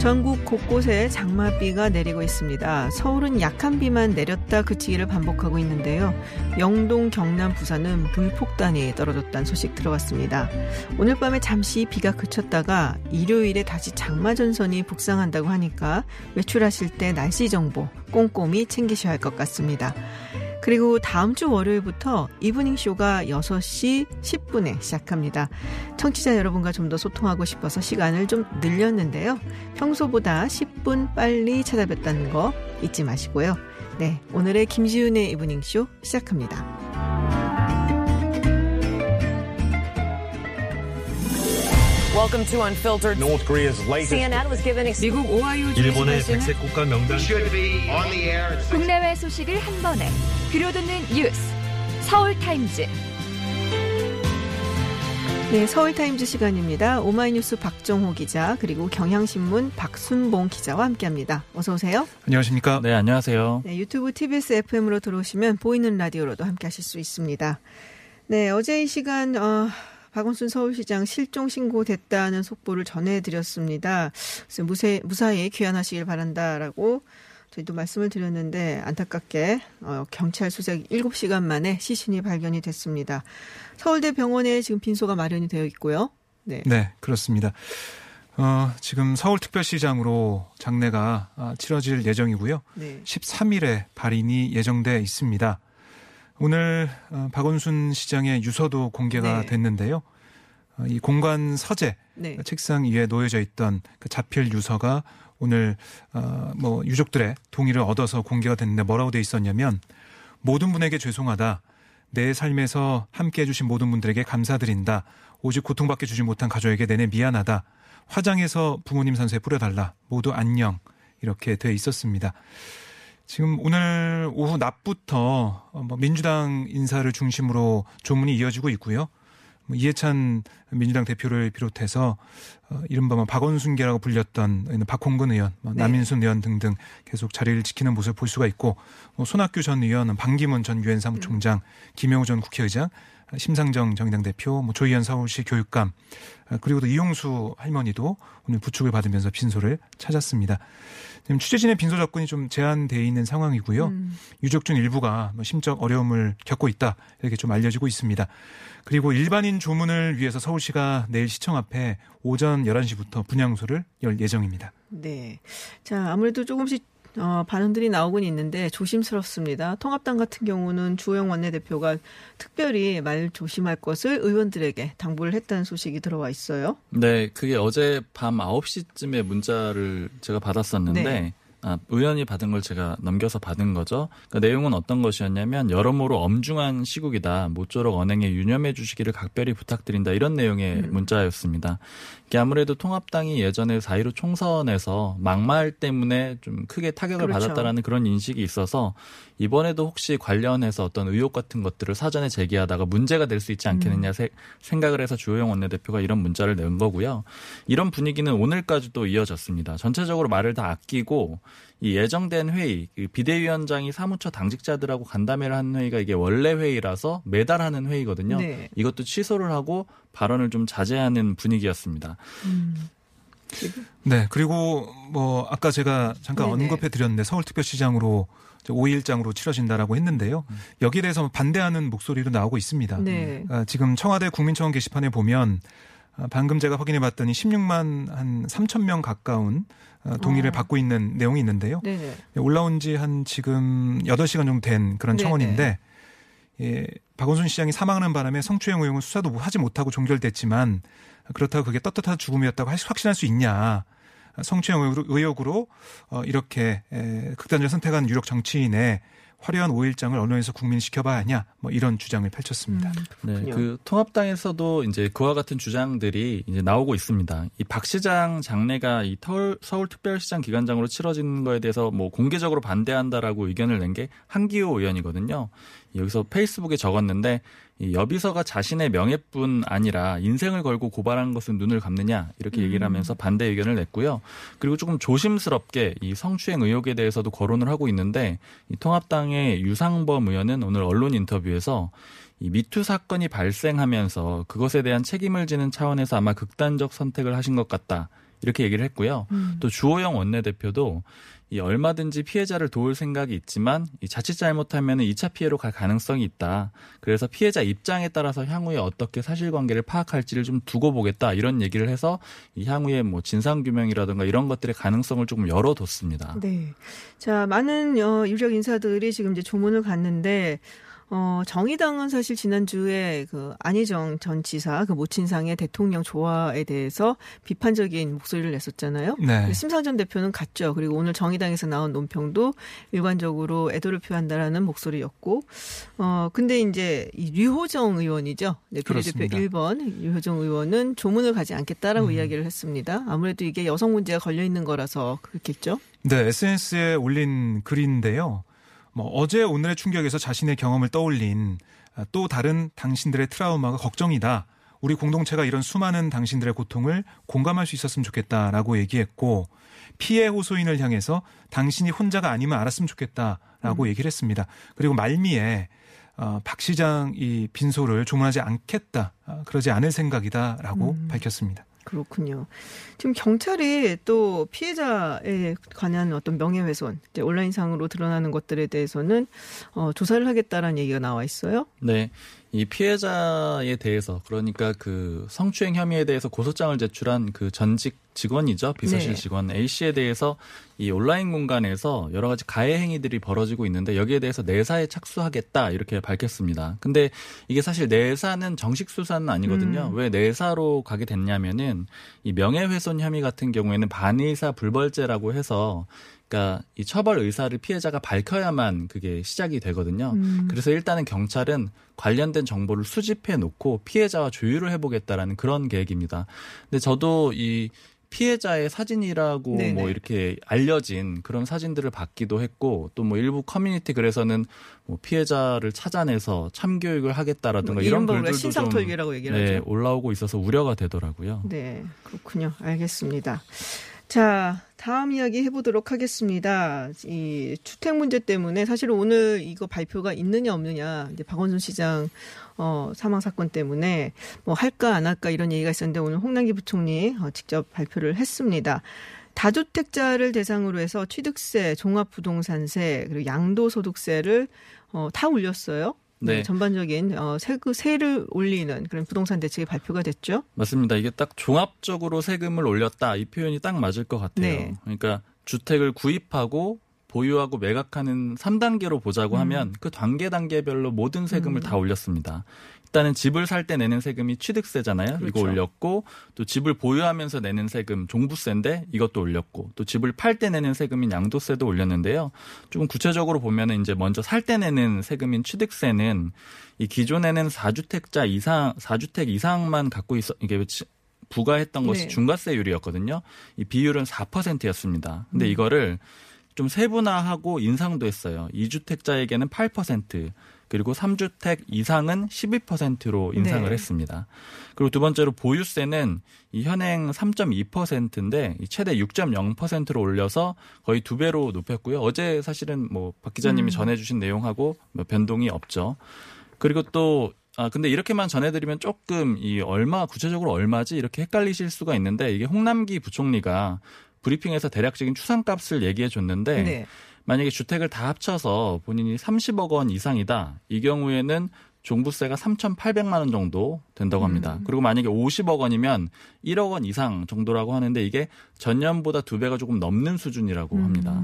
전국 곳곳에 장마비가 내리고 있습니다. 서울은 약한 비만 내렸다 그치기를 반복하고 있는데요. 영동, 경남, 부산은 물폭탄이 떨어졌다는 소식 들어왔습니다. 오늘 밤에 잠시 비가 그쳤다가 일요일에 다시 장마 전선이 북상한다고 하니까 외출하실 때 날씨 정보 꼼꼼히 챙기셔야 할 것 같습니다. 그리고 다음 주 월요일부터 evening show가 6시 10분에 시작합니다. 청취자 여러분과 좀 더 소통하고 싶어서 시간을 좀 늘렸는데요. 평소보다 10분 빨리 찾아뵙다는 거 잊지 마시고요. 네, 오늘의 김지윤의 evening show 시작합니다. Welcome to Unfiltered. North Korea's latest CNN was given ex- 미국 오하이오 일본의 백색 국가 명단 should be on the air at 국내외 소식을 한 번에 들려드리는 뉴스 서울 타임즈 네, 서울타임즈 시간입니다. 오마이뉴스 박정호 기자 그리고 경향신문 박순봉 기자와 함께합니다. 어서 오세요. 안녕하십니까? 네, 안녕하세요. 네, 유튜브 TBS FM으로 들어오시면 보이는 라디오로도 함께하실 수 있습니다. 네, 어제 이 시간 어, 박원순 서울시장 실종 신고됐다는 속보를 전해드렸습니다. 그래서 무사, 무사히 귀환하시길 바란다라고 저희도 말씀을 드렸는데 안타깝게 어, 경찰 수색 7시간 만에 시신이 발견이 됐습니다. 서울대 병원에 지금 빈소가 마련이 되어 있고요. 네. 네, 그렇습니다. 어, 지금 서울특별시장으로 장례가 아, 치러질 예정이고요. 네. 13일에 발인이 예정돼 있습니다. 오늘 어, 박원순 시장의 유서도 공개가 네. 됐는데요. 어, 이 공관 서재 네. 책상 위에 놓여져 있던 그 자필 유서가 오늘 어, 뭐 유족들의 동의를 얻어서 공개가 됐는데 뭐라고 돼 있었냐면 모든 분에게 죄송하다. 내 삶에서 함께 해주신 모든 분들에게 감사드린다. 오직 고통받게 주지 못한 가족에게 내내 미안하다. 화장해서 부모님 산소에 뿌려달라. 모두 안녕. 이렇게 돼 있었습니다. 지금 오늘 오후 낮부터 어, 뭐 민주당 인사를 중심으로 조문이 이어지고 있고요. 뭐 이해찬 민주당 대표를 비롯해서 어, 이른바 뭐 박원순계라고 불렸던 박홍근 의원, 뭐 네. 남인순 의원 등등 계속 자리를 지키는 모습을 볼 수가 있고 뭐 손학규 전 의원, 반기문 전 유엔 사무총장, 김영우 전 국회의장, 심상정 정의당 대표, 뭐 조희연 서울시 교육감 아, 그리고 또 이용수 할머니도 오늘 부축을 받으면서 빈소를 찾았습니다. 지금 취재진의 빈소 접근이 좀 제한돼 있는 상황이고요. 음. 유족 중 일부가 뭐 심적 어려움을 겪고 있다 이렇게 좀 알려지고 있습니다. 그리고 일반인 조문을 위해서 서울시가 내일 시청 앞에 오전 11시부터 분향소를 열 예정입니다. 네. 자, 아무래도 조금씩 어, 반응들이 나오곤 있는데 조심스럽습니다. 통합당 같은 경우는 주호영 원내대표가 특별히 말 조심할 것을 의원들에게 당부를 했다는 소식이 들어와 있어요. 네, 그게 어제 밤 9시쯤에 문자를 제가 받았었는데 네. 아, 의원이 받은 걸 제가 넘겨서 받은 거죠. 그 내용은 어떤 것이었냐면 여러모로 엄중한 시국이다. 모쪼록 언행에 유념해 주시기를 각별히 부탁드린다. 이런 내용의 음. 문자였습니다. 이게 아무래도 통합당이 예전에 4.15 총선에서 막말 때문에 좀 크게 타격을 그렇죠. 받았다라는 그런 인식이 있어서 이번에도 혹시 관련해서 어떤 의혹 같은 것들을 사전에 제기하다가 문제가 될 수 있지 않겠느냐 세- 생각을 해서 주호영 원내대표가 이런 문자를 낸 거고요. 이런 분위기는 오늘까지도 이어졌습니다. 전체적으로 말을 다 아끼고 이 예정된 회의, 그 비대위원장이 사무처 당직자들하고 간담회를 하는 회의가 이게 원래 회의라서 매달 하는 회의거든요. 네. 이것도 취소를 하고 발언을 좀 자제하는 분위기였습니다. 네, 그리고 뭐 아까 제가 잠깐 네네. 언급해 드렸는데 서울특별시장으로 5일장으로 치러진다라고 했는데요. 여기에 대해서 반대하는 목소리도 나오고 있습니다. 네. 아, 지금 청와대 국민청원 게시판에 보면 아, 방금 제가 확인해 봤더니 16만 한 3천 명 가까운 아, 동의를 어. 받고 있는 내용이 있는데요. 네네. 올라온 지 한 지금 8시간 정도 된 그런. 청원인데 예, 박원순 시장이 사망하는 바람에 성추행 의혹은 수사도 하지 못하고 종결됐지만 그렇다고 그게 떳떳한 죽음이었다고 확신할 수 있냐. 성추행 의혹으로, 어, 이렇게 에, 극단적으로 선택한 유력 정치인의 화려한 5일장을 언론에서 국민 지켜봐야 하냐. 뭐 이런 주장을 펼쳤습니다. 네, 그렇군요. 그 통합당에서도 이제 그와 같은 주장들이 이제 나오고 있습니다. 이 박 시장 장례가 이 서울, 서울특별시장 기관장으로 치러지는 거에 대해서 뭐 공개적으로 반대한다라고 의견을 낸 게 한기호 의원이거든요. 여기서 페이스북에 적었는데 이 여비서가 자신의 명예뿐 아니라 인생을 걸고 고발한 것은 눈을 감느냐 이렇게 얘기를 하면서 반대 의견을 냈고요. 그리고 조금 조심스럽게 이 성추행 의혹에 대해서도 거론을 하고 있는데 이 통합당의 유상범 의원은 오늘 언론 인터뷰에서 이 미투 사건이 발생하면서 그것에 대한 책임을 지는 차원에서 아마 극단적 선택을 하신 것 같다. 이렇게 얘기를 했고요. 또 주호영 원내대표도 이 얼마든지 피해자를 도울 생각이 있지만 이 자칫 잘못하면 2차 피해로 갈 가능성이 있다. 그래서 피해자 입장에 따라서 향후에 어떻게 사실관계를 파악할지를 좀 두고 보겠다. 이런 얘기를 해서 이 향후에 뭐 진상 규명이라든가 이런 것들의 가능성을 조금 열어뒀습니다. 네. 자, 많은 어, 유력 인사들이 지금 이제 조문을 갔는데 어, 정의당은 사실 지난주에 그 안희정 전 지사 그 모친상의 대통령 조화에 대해서 비판적인 목소리를 냈었잖아요. 네. 심상정 대표는 갔죠. 그리고 오늘 정의당에서 나온 논평도 일관적으로 애도를 표한다라는 목소리였고, 어, 근데 이제 이 류호정 의원이죠. 네, 비례대표 그렇습니다. 1번 류호정 의원은 조문을 가지 않겠다라고 음. 이야기를 했습니다. 아무래도 이게 여성 문제가 걸려 있는 거라서 그렇겠죠. 네, SNS에 올린 글인데요. 뭐 어제 오늘의 충격에서 자신의 경험을 떠올린 아, 또 다른 당신들의 트라우마가 걱정이다. 우리 공동체가 이런 수많은 당신들의 고통을 공감할 수 있었으면 좋겠다라고 얘기했고 피해 호소인을 향해서 당신이 혼자가 아니면 알았으면 좋겠다라고 얘기를 했습니다. 그리고 말미에 어, 박 시장 이 빈소를 조문하지 않겠다, 아, 그러지 않을 생각이다라고 밝혔습니다. 그렇군요. 지금 경찰이 또 피해자에 관한 어떤 명예훼손, 이제 온라인상으로 드러나는 것들에 대해서는 어, 조사를 하겠다라는 얘기가 나와 있어요. 네. 이 피해자에 대해서 그러니까 그 성추행 혐의에 대해서 고소장을 제출한 그 전직 직원이죠 비서실 네. 직원 A 씨에 대해서 이 온라인 공간에서 여러 가지 가해 행위들이 벌어지고 있는데 여기에 대해서 내사에 착수하겠다 이렇게 밝혔습니다. 근데 이게 사실 내사는 정식 수사는 아니거든요. 왜 내사로 가게 됐냐면은 이 명예훼손 혐의 같은 경우에는 반의사 불벌죄라고 해서 그러니까 이 처벌 의사를 피해자가 밝혀야만 그게 시작이 되거든요. 그래서 일단은 경찰은 관련된 정보를 수집해 놓고 피해자와 조율을 해보겠다라는 그런 계획입니다. 근데 저도 이 피해자의 사진이라고 네네. 뭐 이렇게 알려진 그런 사진들을 받기도 했고 또 뭐 일부 커뮤니티 글에서는 뭐 피해자를 찾아내서 참교육을 하겠다라든가 뭐 이런 글들도 좀 신상털기라고 얘기를 네, 하죠. 올라오고 있어서 우려가 되더라고요. 네, 그렇군요. 알겠습니다. 자, 다음 이야기 해보도록 하겠습니다. 이 주택 문제 때문에 사실 오늘 이거 발표가 있느냐 없느냐, 이제 박원순 시장 어, 사망 사건 때문에 뭐 할까 안 할까 이런 얘기가 있었는데 오늘 홍남기 부총리 어, 직접 발표를 했습니다. 다주택자를 대상으로 해서 취득세, 종합부동산세, 그리고 양도소득세를 어, 다 올렸어요. 네. 전반적인 어, 세그 세를 올리는 그런 부동산 대책이 발표가 됐죠. 맞습니다. 이게 딱 종합적으로 세금을 올렸다 이 표현이 딱 맞을 것 같아요. 네. 그러니까 주택을 구입하고 보유하고 매각하는 3단계로 보자고 음. 하면 그 단계 단계별로 모든 세금을 다 올렸습니다. 일단은 집을 살 때 내는 세금이 취득세잖아요. 이거 그렇죠. 올렸고 또 집을 보유하면서 내는 세금 종부세인데 이것도 올렸고 또 집을 팔 때 내는 세금인 양도세도 올렸는데요. 조금 구체적으로 보면은 이제 먼저 살 때 내는 세금인 취득세는 이 기존에는 4주택자 이상 4주택 이상만 갖고 있어 이게 치- 부과했던 것이 네. 중과세율이었거든요. 이 비율은 4%였습니다. 근데 음. 이거를 좀 세분화하고 인상도 했어요. 2주택자에게는 8%, 그리고 3주택 이상은 12%로 인상을 네. 했습니다. 그리고 두 번째로 보유세는 이 현행 3.2%인데 최대 6.0%로 올려서 거의 두 배로 높였고요. 어제 사실은 뭐 박 기자님이 음. 전해주신 내용하고 뭐 변동이 없죠. 그리고 또 아 근데 이렇게만 전해드리면 조금 이 얼마 구체적으로 얼마지 이렇게 헷갈리실 수가 있는데 이게 홍남기 부총리가 브리핑에서 대략적인 추산값을 얘기해 줬는데 네. 만약에 주택을 다 합쳐서 본인이 30억 원 이상이다. 이 경우에는 종부세가 3,800만 원 정도 된다고 합니다. 그리고 만약에 50억 원이면 1억 원 이상 정도라고 하는데 이게 전년보다 두 배가 조금 넘는 수준이라고 합니다.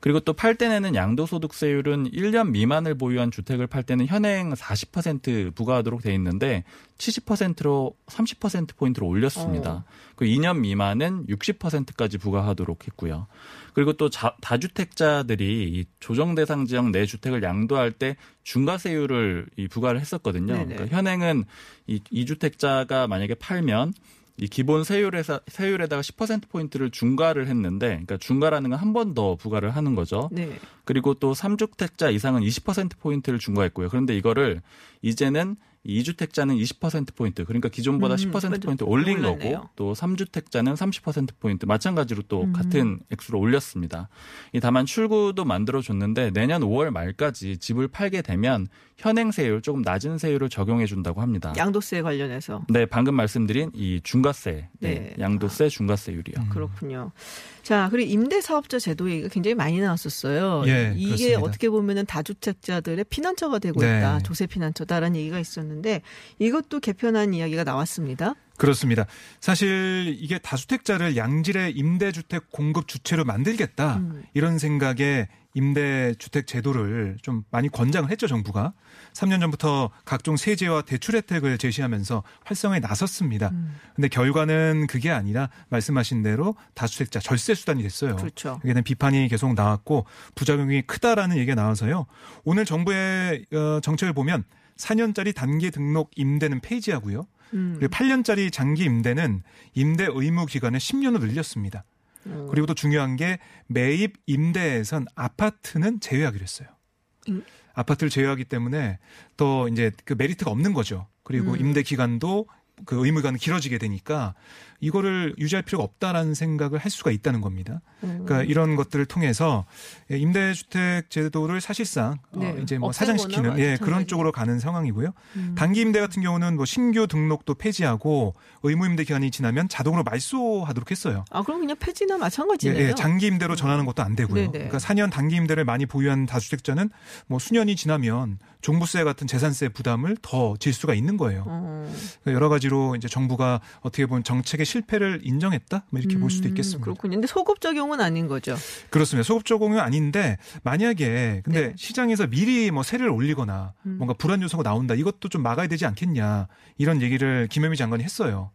그리고 또 팔 때 내는 양도소득세율은 1년 미만을 보유한 주택을 팔 때는 현행 40% 부과하도록 돼 있는데 70%로 30%포인트로 올렸습니다. 그 2년 미만은 60%까지 부과하도록 했고요. 그리고 또 자- 다주택자들이 이 조정 대상 지역 내 주택을 양도할 때 중과세율을 이 부과를 했었거든요. 그러니까 현행은 이 2주택자가 만약에 팔면 이 기본 세율에서 세율에다가 10% 포인트를 중과를 했는데, 그러니까 중과라는 건 한 번 더 부과를 하는 거죠. 네. 그리고 또 3주택자 이상은 20% 포인트를 중과했고요. 그런데 이거를 이제는 이 2주택자는 20%포인트, 그러니까 기존보다 음, 10%포인트 올린 올랐네요. 거고, 또 3주택자는 30%포인트, 마찬가지로 또 음. 같은 액수로 올렸습니다. 이 다만 출구도 만들어줬는데 내년 5월 말까지 집을 팔게 되면 현행 세율, 조금 낮은 세율을 적용해 준다고 합니다. 양도세 관련해서 네, 방금 말씀드린 이 중과세, 네, 네. 양도세 중과세율이요. 그렇군요. 자, 그리고 임대 사업자 제도 얘기가 굉장히 많이 나왔었어요. 예, 이게 그렇습니다. 어떻게 보면은 다주택자들의 피난처가 되고 네. 있다. 조세 피난처다라는 얘기가 있었는데 이것도 개편한 이야기가 나왔습니다. 그렇습니다. 사실 이게 다주택자를 양질의 임대주택 공급 주체로 만들겠다 음. 이런 생각에 임대주택 제도를 좀 많이 권장을 했죠 정부가 3년 전부터 각종 세제와 대출 혜택을 제시하면서 활성화에 나섰습니다. 음. 근데 결과는 그게 아니라 말씀하신 대로 다주택자 절세 수단이 됐어요. 그렇죠. 여기에 대한 비판이 계속 나왔고 부작용이 크다라는 얘기가 나와서요. 오늘 정부의 어, 정책을 보면 4년짜리 단기 등록 임대는 폐지하고요. 음. 그리고 8년짜리 장기 임대는 임대 의무 기간을 10년으로 늘렸습니다. 음. 그리고 또 중요한 게 매입 임대에선 아파트는 제외하기로 했어요. 음. 아파트를 제외하기 때문에 또 이제 그 메리트가 없는 거죠. 그리고 음. 임대 기간도 그 의무 기간이 길어지게 되니까 이거를 유지할 필요가 없다라는 생각을 할 수가 있다는 겁니다. 음. 그러니까 이런 것들을 통해서 임대주택 제도를 사실상 네. 어 이제 뭐 사장시키는 예, 그런. 쪽으로 가는 상황이고요. 음. 단기 임대 같은 경우는 뭐 신규 등록도 폐지하고 의무 임대 기간이 지나면 자동으로 말소하도록 했어요. 아, 그럼 그냥 폐지나 예, 마찬가지네요. 예, 장기 임대로 전하는 것도 안 되고요. 네네. 그러니까 4년 단기 임대를 많이 보유한 다주택자는 뭐 수년이 지나면 종부세 같은 재산세 부담을 더 질 수가 있는 거예요. 어. 그러니까 여러 가지로 이제 정부가 어떻게 보면 정책의 실패를 인정했다 뭐 이렇게 볼 수도 음, 있겠습니다. 그렇군요. 근데 소급 적용은 아닌 거죠. 그렇습니다. 소급 적용은 아닌데 만약에 근데 네. 시장에서 미리 뭐 세를 올리거나 음. 뭔가 불안 요소가 나온다 이것도 좀 막아야 되지 않겠냐 이런 얘기를 김현미 장관이 했어요.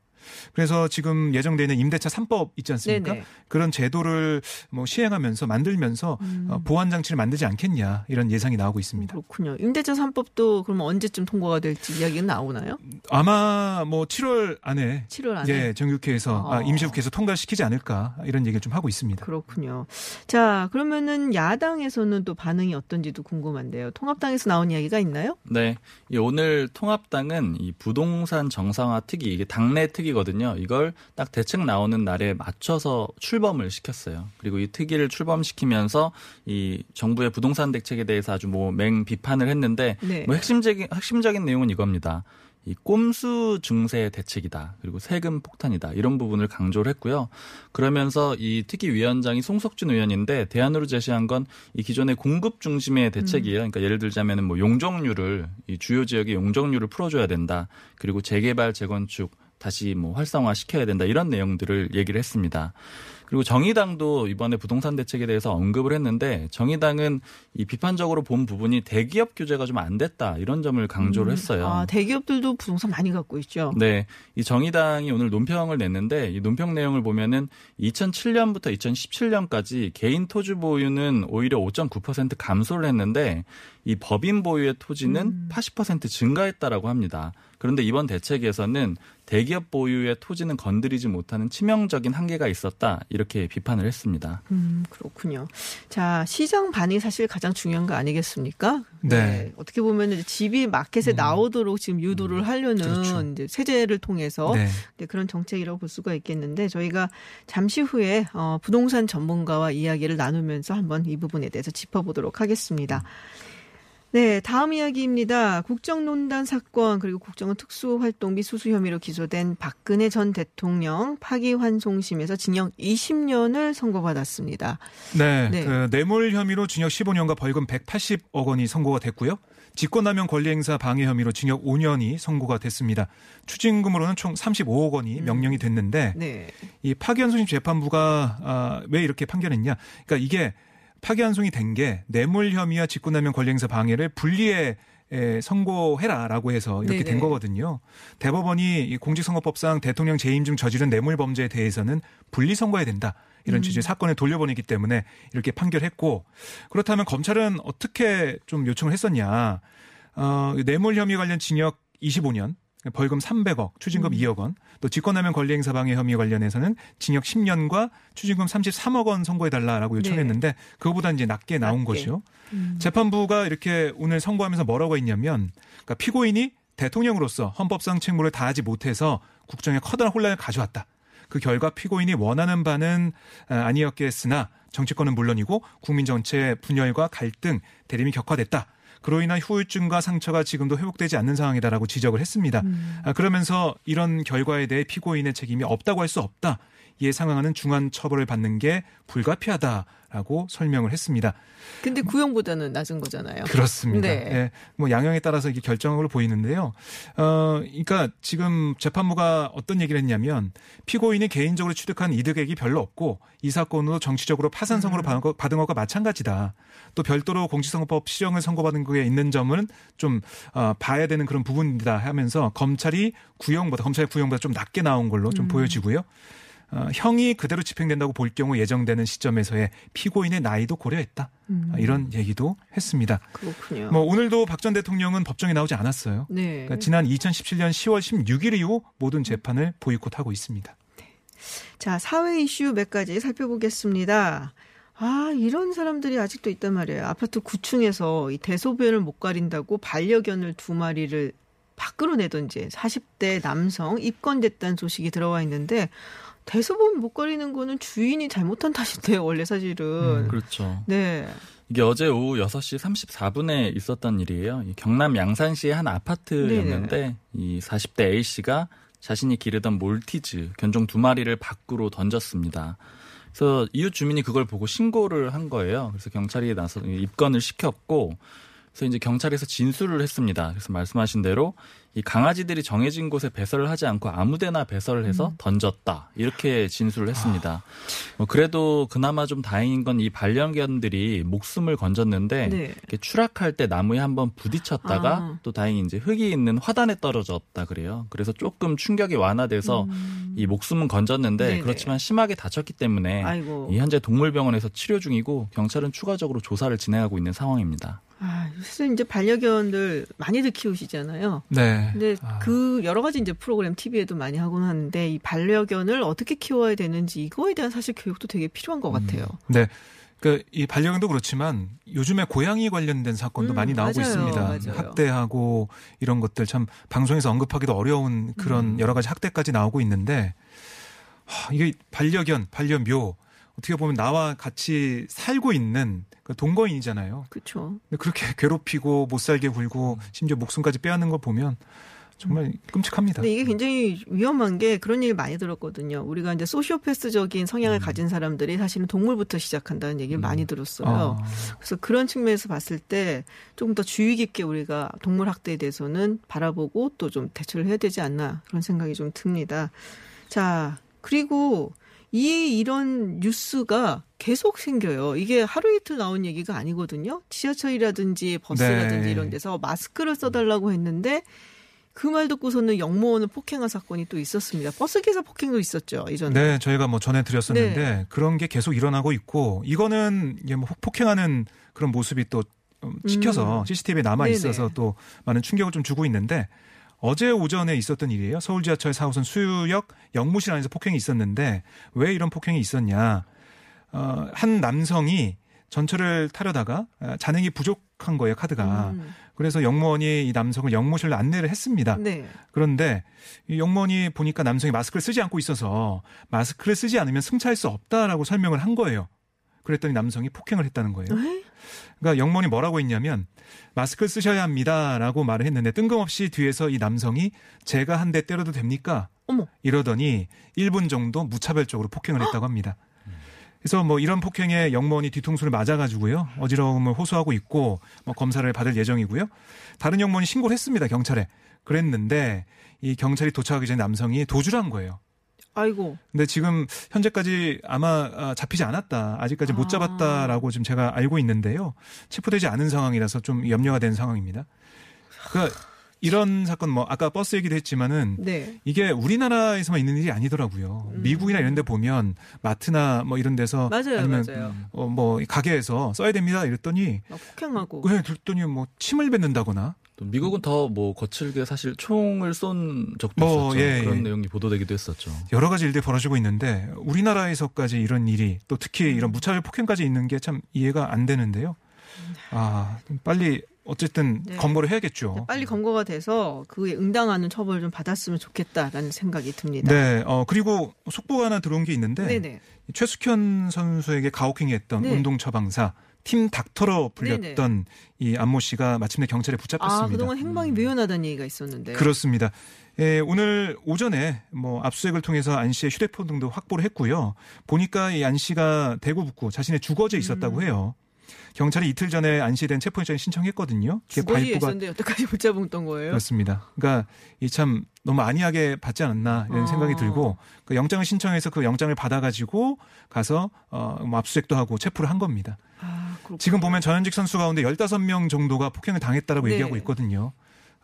그래서 지금 예정돼 있는 임대차 3법 있지 않습니까? 네네. 그런 제도를 뭐 시행하면서 만들면서 음. 어, 보완 장치를 만들지 않겠냐 이런 예상이 나오고 있습니다. 그렇군요. 임대차 3법도 그럼 언제쯤 통과가 될지 이야기는 나오나요? 아마 뭐 7월 안에 7월 안에. 예, 정육회에서 아, 아. 임시국회에서 통과시키지 않을까 이런 얘기를 좀 하고 있습니다. 그렇군요. 자, 그러면은 야당에서는 또 반응이 어떤지도 궁금한데요. 통합당에서 나온 이야기가 있나요? 네. 이 오늘 통합당은 이 부동산 정상화 특위, 이게 당내 특위 거든요. 이걸 딱 대책 나오는 날에 맞춰서 출범을 시켰어요. 그리고 이 특위를 출범시키면서 이 정부의 부동산 대책에 대해서 아주 뭐 맹 비판을 했는데 네. 뭐 핵심적인, 핵심적인 내용은 이겁니다. 이 꼼수 증세 대책이다. 그리고 세금 폭탄이다. 이런 부분을 강조를 했고요. 그러면서 이 특위 위원장이 송석준 의원인데 대안으로 제시한 건 이 기존의 공급 중심의 대책이에요. 그러니까 예를 들자면은 뭐 용적률을 이 주요 지역의 용적률을 풀어줘야 된다. 그리고 재개발 재건축 다시 뭐 활성화 시켜야 된다. 이런 내용들을 얘기를 했습니다. 그리고 정의당도 이번에 부동산 대책에 대해서 언급을 했는데 정의당은 이 비판적으로 본 부분이 대기업 규제가 좀 안 됐다 이런 점을 강조를 했어요. 아, 대기업들도 부동산 많이 갖고 있죠. 네, 이 정의당이 오늘 논평을 냈는데 이 논평 내용을 보면은 2007년부터 2017년까지 개인 토지 보유는 오히려 5.9% 감소를 했는데 이 법인 보유의 토지는 음. 80% 증가했다라고 합니다. 그런데 이번 대책에서는 대기업 보유의 토지는 건드리지 못하는 치명적인 한계가 있었다 이렇게 비판을 했습니다. 음, 그렇군요. 자, 시장 반응이 사실 가장 중요한 거 아니겠습니까? 네. 어떻게 보면 집이 마켓에 나오도록 지금 유도를 하려는 그렇죠. 이제 세제를 통해서 네. 네, 그런 정책이라고 볼 수가 있겠는데 저희가 잠시 후에 어, 부동산 전문가와 이야기를 나누면서 한번 이 부분에 대해서 짚어보도록 하겠습니다. 네, 다음 이야기입니다. 국정농단 사건 그리고 국정원 특수활동비 수수 혐의로 기소된 박근혜 전 대통령 파기환송심에서 징역 20년을 선고받았습니다. 네, 네. 그 뇌물 혐의로 징역 15년과 벌금 180억 원이 선고가 됐고요. 직권남용 권리행사 방해 혐의로 징역 5년이 선고가 됐습니다. 추징금으로는 총 35억 원이 명령이 됐는데 네. 이 파기환송심 재판부가 아, 왜 이렇게 판결했냐? 그러니까 이게 파기환송이 된 게 뇌물 혐의와 직권남용 권리행사 방해를 분리해 에, 선고해라라고 해서 이렇게 네네. 된 거거든요. 대법원이 이 공직선거법상 대통령 재임 중 저지른 뇌물 범죄에 대해서는 분리 선고해야 된다. 이런 취지의 사건을 돌려보내기 때문에 이렇게 판결했고 그렇다면 검찰은 어떻게 좀 요청을 했었냐? 어, 뇌물 혐의 관련 징역 25년, 벌금 300억, 추징금 2억 원, 또 직권남용 권리행사 방해 혐의 관련해서는 징역 10년과 추징금 33억 원 선고해달라라고 요청했는데 그거보다 이제 낮게 나온 낮게. 거죠. 재판부가 이렇게 오늘 선고하면서 뭐라고 했냐면, 그러니까 피고인이 대통령으로서 헌법상 책무를 다하지 못해서 국정에 커다란 혼란을 가져왔다. 그 결과 피고인이 원하는 바는 아, 아니었겠으나 정치권은 물론이고 국민 전체의 분열과 갈등, 대립이 격화됐다. 그로 인한 후유증과 상처가 지금도 회복되지 않는 상황이다라고 지적을 했습니다. 아, 그러면서 이런 결과에 대해 피고인의 책임이 없다고 할 수 없다. 이에 상응하는 중한 처벌을 받는 게 불가피하다라고 설명을 했습니다. 근데 구형보다는 낮은 거잖아요. 그렇습니다. 네. 예, 뭐 양형에 따라서 이게 결정으로 보이는데요. 어, 그러니까 지금 재판부가 어떤 얘기를 했냐면 피고인이 개인적으로 취득한 이득액이 별로 없고 이 사건으로 정치적으로 파산성으로 받은 것- 받은 것과 마찬가지다. 또 별도로 공직선거법 실형을 선고받은 거에 있는 점은 좀 어, 봐야 되는 그런 부분이다 하면서 검찰이 구형보다 검찰의 구형보다 좀 낮게 나온 걸로 좀 보여지고요. 어, 형이 그대로 집행된다고 볼 경우 예정되는 시점에서의 피고인의 나이도 고려했다. 아, 이런 얘기도 했습니다. 그렇군요. 뭐 오늘도 박 전 대통령은 법정에 나오지 않았어요. 네. 그러니까 지난 2017년 10월 16일 이후 모든 재판을 보이콧하고 있습니다. 자, 사회 이슈 몇 가지 살펴보겠습니다. 아, 이런 사람들이 아직도 있단 말이에요. 아파트 9층에서 이 대소변을 못 가린다고 반려견을 두 마리를 밖으로 내던지 40대 남성 입건됐다는 소식이 들어와 있는데 대소변 못 가리는 거는 주인이 잘못한 탓인데요, 원래 사실은. 그렇죠. 네. 이게 어제 오후 6시 34분에 있었던 일이에요. 이 경남 양산시의 한 아파트였는데 이 40대 A 씨가 자신이 기르던 몰티즈 견종 두 마리를 밖으로 던졌습니다. 그래서 이웃 주민이 그걸 보고 신고를 한 거예요. 그래서 경찰이 나서 입건을 시켰고 그래서 이제 경찰에서 진술을 했습니다. 그래서 말씀하신 대로 이 강아지들이 정해진 곳에 배설을 하지 않고 아무데나 배설을 해서 던졌다 이렇게 진술을 했습니다. 뭐 그래도 그나마 좀 다행인 건 이 반려견들이 목숨을 건졌는데 네. 이렇게 추락할 때 나무에 한번 부딪혔다가 아. 또 다행히 이제 흙이 있는 화단에 떨어졌다 그래요. 그래서 조금 충격이 완화돼서 이 목숨은 건졌는데 음. 네네. 그렇지만 심하게 다쳤기 때문에 아이고. 이 현재 동물병원에서 치료 중이고 경찰은 추가적으로 조사를 진행하고 있는 상황입니다. 아, 요새 이제 반려견들 많이들 키우시잖아요. 네. 근데 아. 그 여러 가지 이제 프로그램 TV에도 많이 하곤 하는데 이 반려견을 어떻게 키워야 되는지 이거에 대한 사실 교육도 되게 필요한 것 같아요. 네. 그이 반려견도 그렇지만 요즘에 고양이 관련된 사건도 음, 많이 나오고 맞아요, 있습니다. 맞아요. 학대하고 이런 것들 참 방송에서 언급하기도 어려운 그런 음. 여러 가지 학대까지 나오고 있는데 하, 이게 반려견, 반려묘 어떻게 보면 나와 같이 살고 있는 그 동거인이잖아요. 그렇죠. 근데 그렇게 괴롭히고 못 살게 굴고 심지어 목숨까지 빼앗는 걸 보면 정말 끔찍합니다. 근데 이게 굉장히 위험한 게 그런 얘기 많이 들었거든요. 우리가 이제 소시오패스적인 음. 성향을 가진 사람들이 사실은 동물부터 시작한다는 얘기를 많이 들었어요. 아, 그래서 그런 측면에서 봤을 때 조금 더 주의 깊게 우리가 동물 학대에 대해서는 바라보고 또 좀 대처를 해야 되지 않나 그런 생각이 좀 듭니다. 자, 그리고 이 이런 뉴스가 계속 생겨요. 이게 하루 이틀 나온 얘기가 아니거든요. 지하철이라든지 버스라든지 네. 이런 데서 마스크를 써달라고 했는데 그 말 듣고서는 영무원을 폭행한 사건이 또 있었습니다. 버스 기사 폭행도 있었죠 이전에. 네, 저희가 뭐 전해드렸었는데 네. 그런 게 계속 일어나고 있고 이거는 뭐 폭행하는 그런 모습이 또 음, 찍혀서 음. CCTV에 남아 있어서. 또 많은 충격을 좀 주고 있는데 어제 오전에 있었던 일이에요. 서울 지하철 4호선 수유역 영무실 안에서 폭행이 있었는데 왜 이런 폭행이 있었냐? 어, 한 남성이 전철을 타려다가 아, 잔액이 부족한 거예요 카드가. 음. 그래서 영무원이 이 남성을 영무실로 안내를 했습니다. 네. 그런데 이 영무원이 보니까 남성이 마스크를 쓰지 않고 있어서 마스크를 쓰지 않으면 승차할 수 없다라고 설명을 한 거예요. 그랬더니 남성이 폭행을 했다는 거예요. 에? 그러니까 영무원이 뭐라고 했냐면 마스크를 쓰셔야 합니다라고 말을 했는데 뜬금없이 뒤에서 이 남성이 제가 한 대 때려도 됩니까? 어머. 이러더니 1분 정도 무차별적으로 폭행을 했다고 합니다. 그래서 뭐 이런 폭행에 영무원이 뒤통수를 맞아가지고요 어지러움을 호소하고 있고 뭐 검사를 받을 예정이고요. 다른 영무원이 신고를 했습니다 경찰에. 그랬는데 이 경찰이 도착하기 전에 남성이 도주를 한 거예요. 아이고. 근데 지금 현재까지 아마 아, 잡히지 않았다. 아직까지 아. 못 잡았다라고 지금 제가 알고 있는데요. 체포되지 않은 상황이라서 좀 염려가 되는 상황입니다. 그러니까 이런 사건 뭐 아까 버스 얘기도 했지만은 네. 이게 우리나라에서만 있는 일이 아니더라고요. 미국이나 이런 데 보면 마트나 뭐 이런 데서 음. 맞아요, 아니면 맞아요. 어, 뭐 가게에서 써야 됩니다 이랬더니 막 폭행하고. 왜 들더니 뭐 침을 뱉는다거나 또 미국은 더 뭐 거칠게 사실 총을 쏜 적도 뭐, 있었죠. 예, 그런 예. 내용이 보도되기도 했었죠. 여러 가지 일들이 벌어지고 있는데 우리나라에서까지 이런 일이 또 특히 이런 무차별 폭행까지 있는 게 참 이해가 안 되는데요. 아, 빨리 어쨌든 네. 검거를 해야겠죠. 빨리 검거가 돼서 그에 응당하는 처벌을 좀 받았으면 좋겠다라는 생각이 듭니다. 네, 어 그리고 속보가 하나 들어온 게 있는데 네네. 최숙현 선수에게 가혹행위했던 네. 운동 처방사 팀 닥터로 불렸던 이 안모 씨가 마침내 경찰에 붙잡혔습니다. 아, 그동안 행방이 묘연하다는 얘기가 있었는데. 그렇습니다. 예, 오늘 오전에 뭐 압수수색을 통해서 안 씨의 휴대폰 등도 확보를 했고요. 보니까 이 안 씨가 대구 북구 자신의 주거지에 있었다고 음. 해요. 경찰이 이틀 전에 안 씨에 대한 체포영장 신청했거든요. 그게 발부가 있었는데 여태까지 못 잡았던 거예요. 그렇습니다. 그러니까 이 참 너무 안이하게 받지 않았나 이런 아. 생각이 들고 그 영장을 신청해서 그 영장을 받아가지고 가서 어 뭐 압수수색도 하고 체포를 한 겁니다. 아, 그렇군요. 지금 보면 전현직 선수 가운데 15명 정도가 폭행을 당했다라고 네. 얘기하고 있거든요.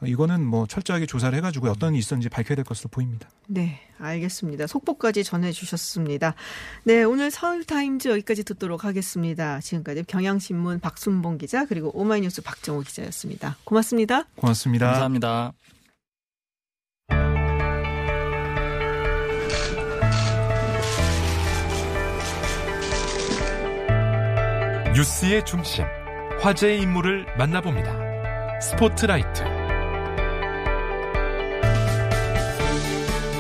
어, 이거는 뭐 철저하게 조사를 해가지고 어떤 일이 있었는지 밝혀야 될 것으로 보입니다. 네, 알겠습니다. 속보까지 전해주셨습니다. 네, 오늘 서울타임즈 여기까지 듣도록 하겠습니다. 지금까지 경향신문 박순봉 기자 그리고 오마이뉴스 박정호 기자였습니다. 고맙습니다. 고맙습니다. 감사합니다. 뉴스의 중심, 화제의 인물을 만나봅니다. 스포트라이트.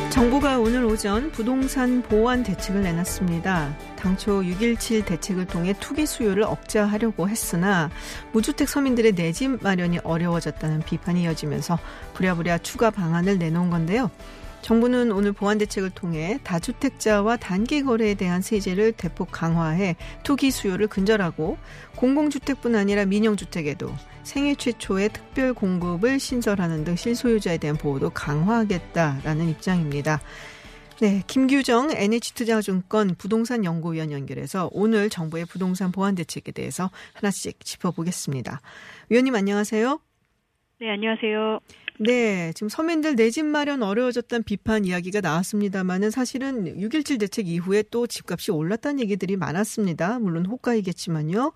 정부가 오늘 오전 부동산 보완 대책을 내놨습니다. 당초 6.17 대책을 통해 투기 수요를 억제하려고 했으나 무주택 서민들의 내 집 마련이 어려워졌다는 비판이 이어지면서 부랴부랴 추가 방안을 내놓은 건데요. 정부는 오늘 보완 대책을 통해 다주택자와 단기 거래에 대한 세제를 대폭 강화해 투기 수요를 근절하고 공공주택뿐 아니라 민영주택에도 생애 최초의 특별 공급을 신설하는 등 실소유자에 대한 보호도 강화하겠다라는 입장입니다. 네, 김규정 NH투자증권 부동산 연구위원 연결해서 오늘 정부의 부동산 보완 대책에 대해서 하나씩 짚어보겠습니다. 위원님 안녕하세요. 네, 안녕하세요. 네, 지금 서민들 내 집 마련 어려워졌다는 비판 이야기가 나왔습니다만은 사실은 6.17 대책 이후에 또 집값이 올랐다는 얘기들이 많았습니다. 물론 호가이겠지만요.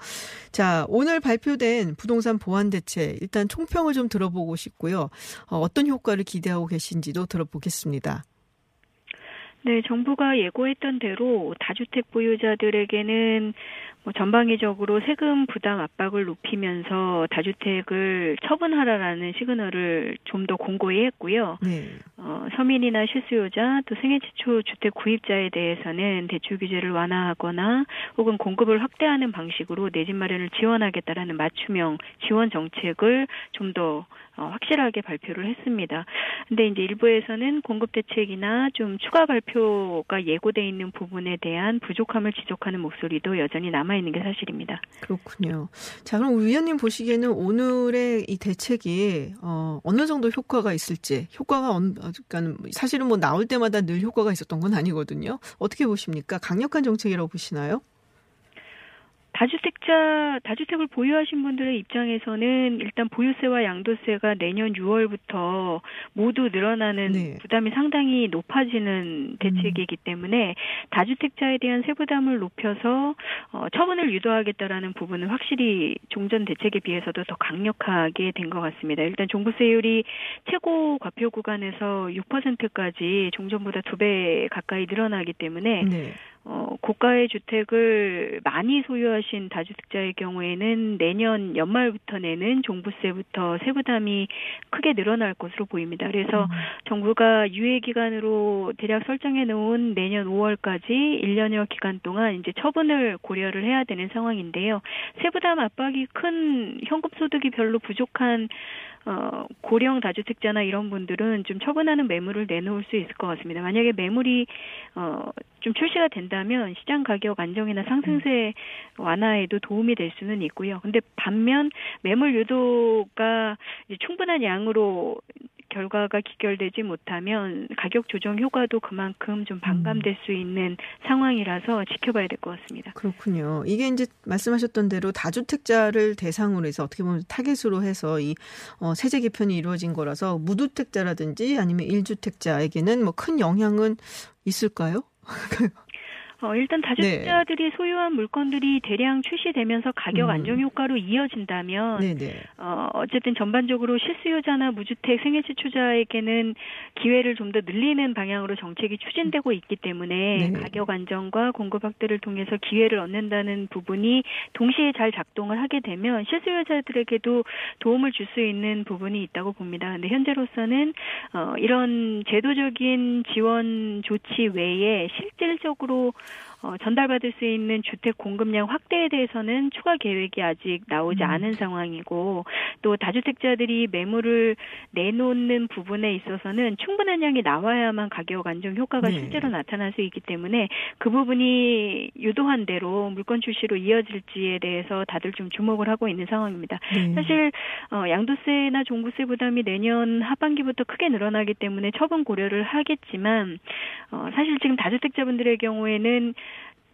자, 오늘 발표된 부동산 보완 대책 일단 총평을 좀 들어보고 싶고요. 어, 어떤 효과를 기대하고 계신지도 들어보겠습니다. 네, 정부가 예고했던 대로 다주택 보유자들에게는 뭐 전방위적으로 세금 부담 압박을 높이면서 다주택을 처분하라라는 시그널을 좀 더 공고히 했고요. 네. 어, 서민이나 실수요자 또 생애 최초 주택 구입자에 대해서는 대출 규제를 완화하거나 혹은 공급을 확대하는 방식으로 내 집 마련을 지원하겠다라는 맞춤형 지원 정책을 좀더 어, 확실하게 발표를 했습니다. 근데 이제 일부에서는 공급 대책이나 좀 추가 발표가 예고돼 있는 부분에 대한 부족함을 지적하는 목소리도 여전히 남아 있는 게 사실입니다. 그렇군요. 자, 그럼 위원님 보시기에는 오늘의 이 대책이 어, 어느 정도 효과가 있을지, 효과가 언, 그러니까 사실은 뭐 나올 때마다 늘 효과가 있었던 건 아니거든요. 어떻게 보십니까? 강력한 정책이라고 보시나요? 다주택자, 다주택을 보유하신 분들의 입장에서는 일단 보유세와 양도세가 내년 6월부터 모두 늘어나는 네. 부담이 상당히 높아지는 대책이기 때문에 다주택자에 대한 세부담을 높여서 어, 처분을 유도하겠다라는 부분은 확실히 종전 대책에 비해서도 더 강력하게 된 것 같습니다. 일단 종부세율이 최고 과표 구간에서 6%까지 종전보다 두 배 가까이 늘어나기 때문에 네. 어, 고가의 주택을 많이 소유하신 다주택자의 경우에는 내년 연말부터 내는 종부세부터 세부담이 크게 늘어날 것으로 보입니다. 그래서 음. 정부가 유예 기간으로 대략 설정해 놓은 내년 5월까지 1년여 기간 동안 이제 처분을 고려를 해야 되는 상황인데요. 세부담 압박이 큰 현금 소득이 별로 부족한 어, 고령 다주택자나 이런 분들은 좀 처분하는 매물을 내놓을 수 있을 것 같습니다. 만약에 매물이 어, 좀 출시가 된다면 시장 가격 안정이나 상승세 완화에도 도움이 될 수는 있고요. 근데 반면 매물 유도가 이제 충분한 양으로 결과가 기결되지 못하면 가격 조정 효과도 그만큼 좀 반감될 수 있는 상황이라서 지켜봐야 될 것 같습니다. 그렇군요. 이게 이제 말씀하셨던 대로 다주택자를 대상으로 해서 어떻게 보면 타겟으로 해서 이 어, 세제 개편이 이루어진 거라서 무주택자라든지 아니면 일주택자에게는 뭐 큰 영향은 있을까요? 어, 일단 다주택자들이 네. 소유한 물건들이 대량 출시되면서 가격 음. 안정 효과로 이어진다면 네 네. 어, 어쨌든 전반적으로 실수요자나 무주택 생애지초자에게는 기회를 좀 더 늘리는 방향으로 정책이 추진되고 있기 때문에 네. 가격 안정과 공급 확대를 통해서 기회를 얻는다는 부분이 동시에 잘 작동을 하게 되면 실수요자들에게도 도움을 줄 수 있는 부분이 있다고 봅니다. 근데 현재로서는 어, 이런 제도적인 지원 조치 외에 실질적으로 어, 전달받을 수 있는 주택 공급량 확대에 대해서는 추가 계획이 아직 나오지 음. 않은 상황이고 또 다주택자들이 매물을 내놓는 부분에 있어서는 충분한 양이 나와야만 가격 안정 효과가 네. 실제로 나타날 수 있기 때문에 그 부분이 유도한 대로 물건 출시로 이어질지에 대해서 다들 좀 주목을 하고 있는 상황입니다. 네. 사실 어, 양도세나 종부세 부담이 내년 하반기부터 크게 늘어나기 때문에 처분 고려를 하겠지만 어, 사실 지금 다주택자분들의 경우에는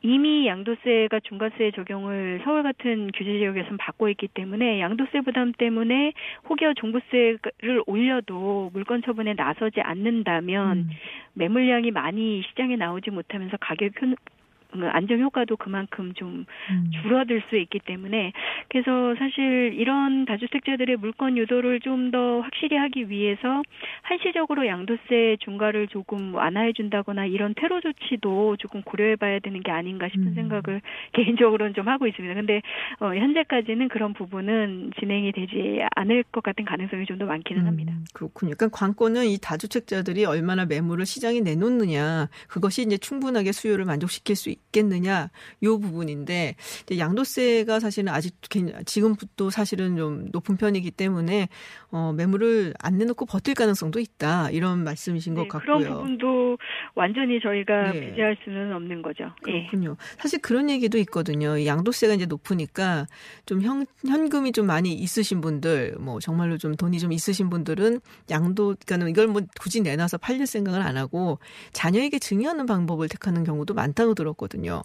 이미 양도세가 중과세 적용을 서울 같은 규제 지역에서는 받고 있기 때문에 양도세 부담 때문에 혹여 종부세를 올려도 물건 처분에 나서지 않는다면 음. 매물량이 많이 시장에 나오지 못하면서 가격 안정 효과도 그만큼 좀 음. 줄어들 수 있기 때문에 그래서 사실 이런 다주택자들의 물건 유도를 좀 더 확실히 하기 위해서 한시적으로 양도세 중과를 조금 완화해 준다거나 이런 테러 조치도 조금 고려해 봐야 되는 게 아닌가 싶은 음. 생각을 개인적으로는 좀 하고 있습니다. 근데 어 현재까지는 그런 부분은 진행이 되지 않을 것 같은 가능성이 좀 더 많기는 합니다. 음, 그렇군요. 그러니까 관건은 이 다주택자들이 얼마나 매물을 시장에 내놓느냐, 그것이 이제 충분하게 수요를 만족시킬 수 있겠느냐, 요 부분인데 양도세가 사실은 아직 굉- 지금부터 사실은 좀 높은 편이기 때문에 어, 매물을 안 내놓고 버틸 가능성도 있다 이런 말씀이신 것 네, 같고요. 그런 부분도 완전히 저희가 네. 배제할 수는 없는 거죠. 예. 그렇군요. 사실 그런 얘기도 있거든요. 이 양도세가 이제 높으니까 좀 현, 현금이 좀 많이 있으신 분들, 뭐 정말로 좀 돈이 좀 있으신 분들은 양도, 그러니까 이걸 뭐 굳이 내놔서 팔릴 생각을 안 하고 자녀에게 증여하는 방법을 택하는 경우도 많다고 들었거든요. 거거든요.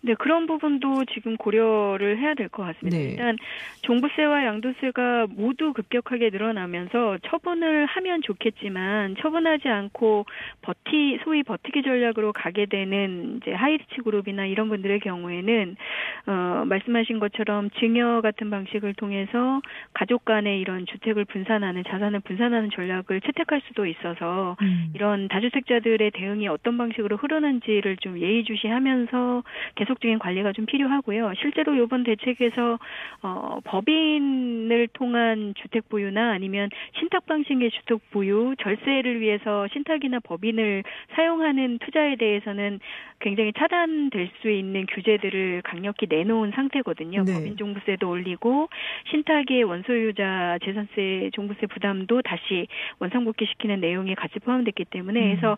네, 그런 부분도 지금 고려를 해야 될 것 같습니다. 네. 일단 종부세와 양도세가 모두 급격하게 늘어나면서 처분을 하면 좋겠지만 처분하지 않고 버티 소위 버티기 전략으로 가게 되는 이제 하이리치 그룹이나 이런 분들의 경우에는 어 말씀하신 것처럼 증여 같은 방식을 통해서 가족 간의 이런 주택을 분산하는 자산을 분산하는 전략을 채택할 수도 있어서 이런 다주택자들의 대응이 어떤 방식으로 흐르는지를 좀 예의주시하면서 계속 적인 관리가 좀 필요하고요. 실제로 이번 대책에서 어, 법인을 통한 주택 보유나 아니면 신탁 방식의 주택 보유, 절세를 위해서 신탁이나 법인을 사용하는 투자에 대해서는 굉장히 차단될 수 있는 규제들을 강력히 내놓은 상태거든요. 네. 법인 종부세도 올리고 신탁의 원소유자 재산세 종부세 부담도 다시 원상복귀시키는 내용이 같이 포함됐기 때문에 음. 그래서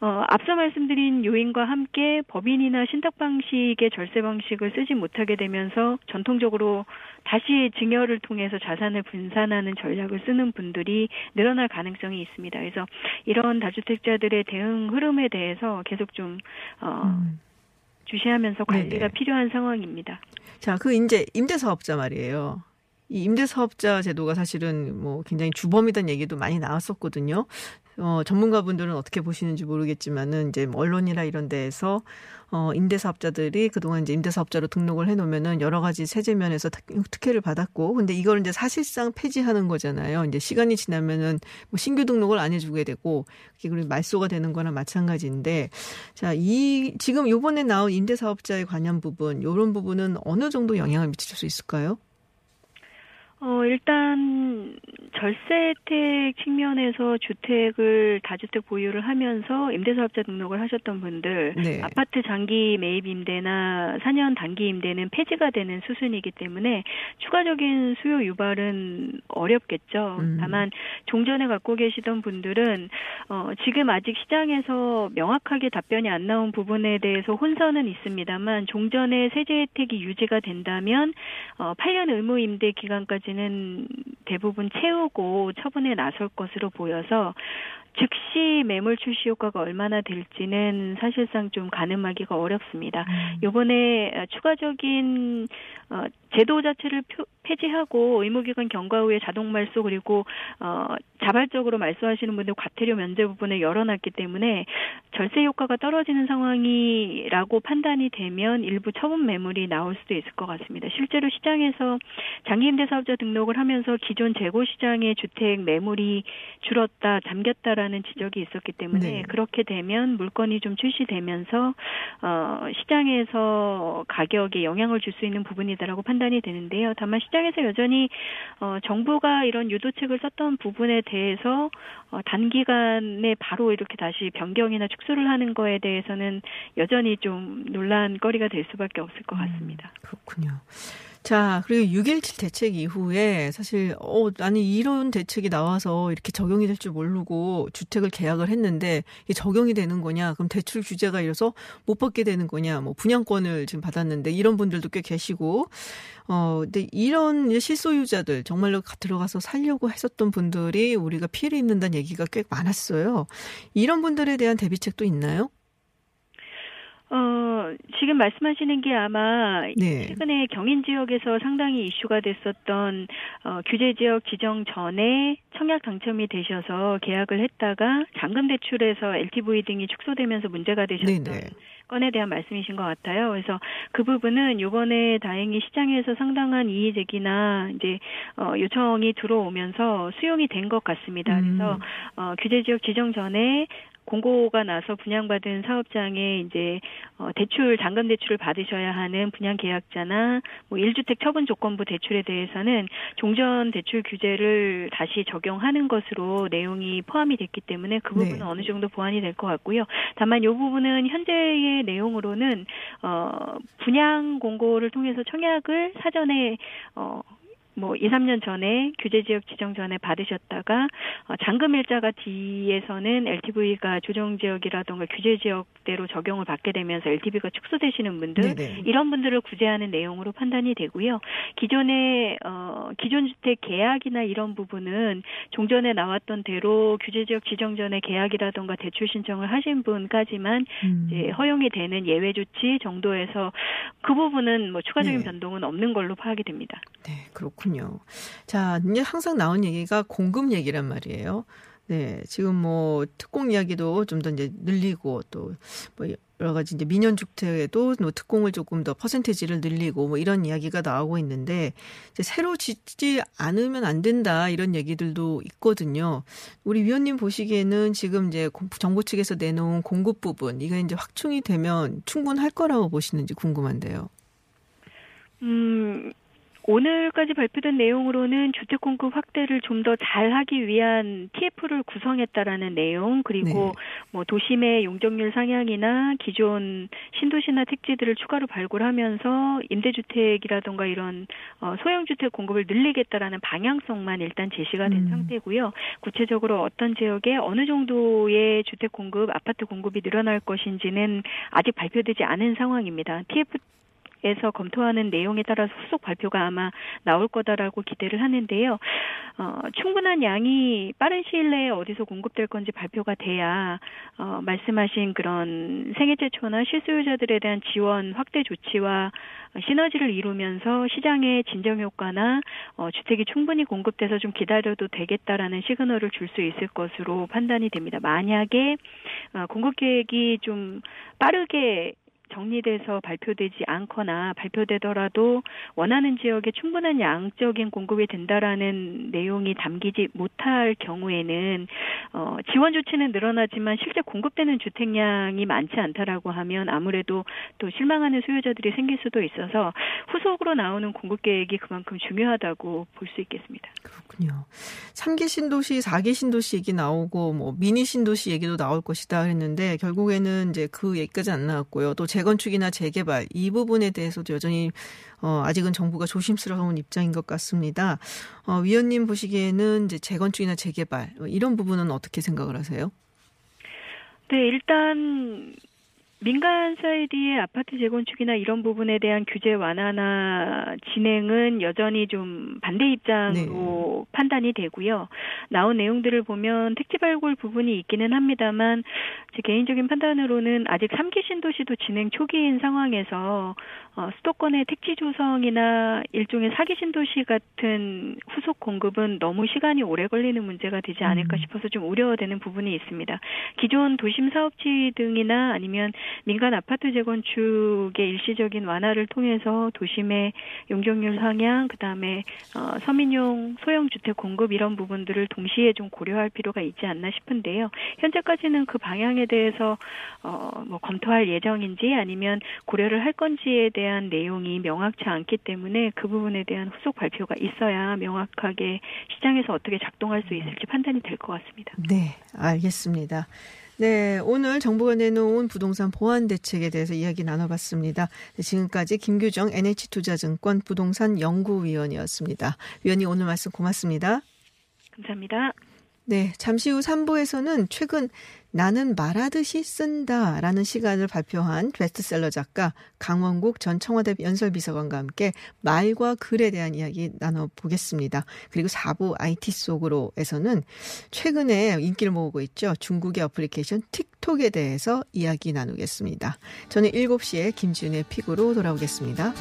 어, 앞서 말씀드린 요인과 함께 법인이나 신탁 방식 의 절세 방식을 쓰지 못하게 되면서 전통적으로 다시 증여를 통해서 자산을 분산하는 전략을 쓰는 분들이 늘어날 가능성이 있습니다. 그래서 이런 다주택자들의 대응 흐름에 대해서 계속 좀 어, 음. 주시하면서 관리가 네네. 필요한 상황입니다. 자, 그 이제 임대사업자 말이에요. 이 임대사업자 제도가 사실은 뭐 굉장히 주범이라는 얘기도 많이 나왔었거든요. 어, 전문가분들은 어떻게 보시는지 모르겠지만은 이제 뭐 언론이나 이런 데에서 어, 임대사업자들이 그동안 이제 임대사업자로 등록을 해놓으면은 여러 가지 세제 면에서 특- 특혜를 받았고, 근데 이걸 이제 사실상 폐지하는 거잖아요. 이제 시간이 지나면은 뭐 신규 등록을 안 해주게 되고, 그게 그리고 말소가 되는 거나 마찬가지인데, 자, 이, 지금 요번에 나온 임대사업자에 관한 부분, 요런 부분은 어느 정도 영향을 미칠 수 있을까요? 어, 일단 절세 혜택 측면에서 주택을 다주택 보유를 하면서 임대사업자 등록을 하셨던 분들 네. 아파트 장기 매입 임대나 4년 단기 임대는 폐지가 되는 수순이기 때문에 추가적인 수요 유발은 어렵겠죠. 음. 다만 종전에 갖고 계시던 분들은 어, 지금 아직 시장에서 명확하게 답변이 안 나온 부분에 대해서 혼선은 있습니다만 종전의 세제 혜택이 유지가 된다면 어, 8년 의무 임대 기간까지 는 대부분 채우고 처분에 나설 것으로 보여서 즉시 매물 출시 효과가 얼마나 될지는 사실상 좀 가늠하기가 어렵습니다. 음. 요번에 추가적인 어, 제도 자체를 표, 폐지하고 의무기관 경과 후에 자동 말소 그리고 어, 자발적으로 말소하시는 분들 과태료 면제 부분을 열어놨기 때문에 절세 효과가 떨어지는 상황이라고 판단이 되면 일부 처분 매물이 나올 수도 있을 것 같습니다. 실제로 시장에서 장기임대사업자 등록을 하면서 기존 재고 시장의 주택 매물이 줄었다 잠겼다라는 지적이 있었기 때문에 네. 그렇게 되면 물건이 좀 출시되면서 어, 시장에서 가격에 영향을 줄 수 있는 부분이다라고 판단이 되는데요. 다만 시장에서 여전히 어, 정부가 이런 유도책을 썼던 부분에 대해서 어, 단기간에 바로 이렇게 다시 변경이나 축소를 하는 거에 대해서는 여전히 좀 논란거리가 될 수밖에 없을 것 같습니다. 그렇군요. 자, 그리고 6.17 대책 이후에 사실, 어, 아니, 이런 대책이 나와서 이렇게 적용이 될 줄 모르고 주택을 계약을 했는데 이게 적용이 되는 거냐? 그럼 대출 규제가 이래서 못 받게 되는 거냐? 뭐 분양권을 지금 받았는데 이런 분들도 꽤 계시고, 어, 근데 이런 실소유자들 정말로 들어가서 살려고 했었던 분들이 우리가 피해를 입는다는 얘기가 꽤 많았어요. 이런 분들에 대한 대비책도 있나요? 어, 지금 말씀하시는 게 아마 네. 최근에 경인 지역에서 상당히 이슈가 됐었던 어, 규제 지역 지정 전에 청약 당첨이 되셔서 계약을 했다가 잔금 대출에서 LTV 등이 축소되면서 문제가 되셨던 네네. 건에 대한 말씀이신 것 같아요. 그래서 그 부분은 요번에 다행히 시장에서 상당한 이의 제기나 이제 어, 요청이 들어오면서 수용이 된 것 같습니다. 음. 그래서 어, 규제 지역 지정 전에 공고가 나서 분양받은 사업장에 이제 어, 대출 잔금 대출을 받으셔야 하는 분양 계약자나 뭐 1주택 처분 조건부 대출에 대해서는 종전 대출 규제를 다시 적용하는 것으로 내용이 포함이 됐기 때문에 그 부분은 네. 어느 정도 보완이 될 것 같고요. 다만 이 부분은 현재의 내용으로는 어 분양 공고를 통해서 청약을 사전에 어 뭐 2, 3년 전에 규제 지역 지정 전에 받으셨다가 어, 잔금 일자가 뒤에서는 LTV가 조정 지역이라던가 규제 지역 대로 적용을 받게 되면서 LTV가 축소되시는 분들 네네. 이런 분들을 구제하는 내용으로 판단이 되고요. 기존의 어 기존 주택 계약이나 이런 부분은 종전에 나왔던 대로 규제 지역 지정 전에 계약이라던가 대출 신청을 하신 분까지만 음. 이제 허용이 되는 예외 조치 정도에서 그 부분은 뭐 추가적인 네. 변동은 없는 걸로 파악이 됩니다. 네, 그렇군요. 자, 이제 항상 나온 얘기가 공급 얘기란 말이에요. 네, 지금 뭐 특공 이야기도 좀 더 이제 늘리고 또 뭐 여러 가지 이제 민연 주택에도 뭐 특공을 조금 더 퍼센테이지를 늘리고 뭐 이런 이야기가 나오고 있는데 이제 새로 짓지 않으면 안 된다 이런 얘기들도 있거든요. 우리 위원님 보시기에는 지금 이제 공- 정부 측에서 내놓은 공급 부분 이게 이제 확충이 되면 충분할 거라고 보시는지 궁금한데요. 음, 오늘까지 발표된 내용으로는 주택 공급 확대를 좀 더 잘하기 위한 TF를 구성했다라는 내용 그리고 네. 뭐 도심의 용적률 상향이나 기존 신도시나 택지들을 추가로 발굴하면서 임대주택이라던가 이런 어, 소형주택 공급을 늘리겠다라는 방향성만 일단 제시가 된 음. 상태고요. 구체적으로 어떤 지역에 어느 정도의 주택 공급, 아파트 공급이 늘어날 것인지는 아직 발표되지 않은 상황입니다. TF 에서 검토하는 내용에 따라서 후속 발표가 아마 나올 거다라고 기대를 하는데요. 어, 충분한 양이 빠른 시일 내에 어디서 공급될 건지 발표가 돼야 어, 말씀하신 그런 생애 최초나 실소유자들에 대한 지원 확대 조치와 시너지를 이루면서 시장의 진정 효과나 어, 주택이 충분히 공급돼서 좀 기다려도 되겠다라는 시그널을 줄 수 있을 것으로 판단이 됩니다. 만약에 어, 공급 계획이 좀 빠르게 정리돼서 발표되지 않거나 발표되더라도 원하는 지역에 충분한 양적인 공급이 된다라는 내용이 담기지 못할 경우에는 어, 지원 조치는 늘어나지만 실제 공급되는 주택량이 많지 않다라고 하면 아무래도 또 실망하는 수요자들이 생길 수도 있어서 후속으로 나오는 공급 계획이 그만큼 중요하다고 볼 수 있겠습니다. 그렇군요. 3기 신도시, 4기 신도시 얘기 나오고 뭐 미니 신도시 얘기도 나올 것이다 했는데 결국에는 이제 그 얘기까지 안 나왔고요. 또 재건축이나 재개발 이 부분에 대해서도 여전히 어 아직은 정부가 조심스러운 입장인 것 같습니다. 어 위원님 보시기에는 이제 재건축이나 재개발 이런 부분은 어떻게 생각을 하세요? 네, 일단 민간 사이드의 아파트 재건축이나 이런 부분에 대한 규제 완화나 진행은 여전히 좀 반대 입장으로 네. 판단이 되고요. 나온 내용들을 보면 택지 발굴 부분이 있기는 합니다만 제 개인적인 판단으로는 아직 3기 신도시도 진행 초기인 상황에서 어, 수도권의 택지 조성이나 일종의 사기 신도시 같은 후속 공급은 너무 시간이 오래 걸리는 문제가 되지 않을까 음. 싶어서 좀 우려되는 부분이 있습니다. 기존 도심 사업지 등이나 아니면 민간 아파트 재건축의 일시적인 완화를 통해서 도심의 용적률 상향, 그다음에 어, 서민용 소형 주택 공급 이런 부분들을 동시에 좀 고려할 필요가 있지 않나 싶은데요. 현재까지는 그 방향에 대해서 어, 뭐 검토할 예정인지 아니면 고려를 할 건지에 대한 내용이 명확치 않기 때문에 그 부분에 대한 후속 발표가 있어야 명확하게 시장에서 어떻게 작동할 수 있을지 판단이 될 것 같습니다. 네, 알겠습니다. 네, 오늘 정부가 내놓은 부동산 보완 대책에 대해서 이야기 나눠봤습니다. 네, 지금까지 김규정 NH투자증권 부동산 연구위원이었습니다. 위원님 오늘 말씀 고맙습니다. 감사합니다. 네, 잠시 후 3부에서는 최근 나는 말하듯이 쓴다라는 시간을 발표한 베스트셀러 작가 강원국 전 청와대 연설비서관과 함께 말과 글에 대한 이야기 나눠보겠습니다. 그리고 4부 IT 속으로에서는 최근에 인기를 모으고 있죠. 중국의 어플리케이션 틱톡에 대해서 이야기 나누겠습니다. 저는 7시에 김지윤의 픽으로 돌아오겠습니다.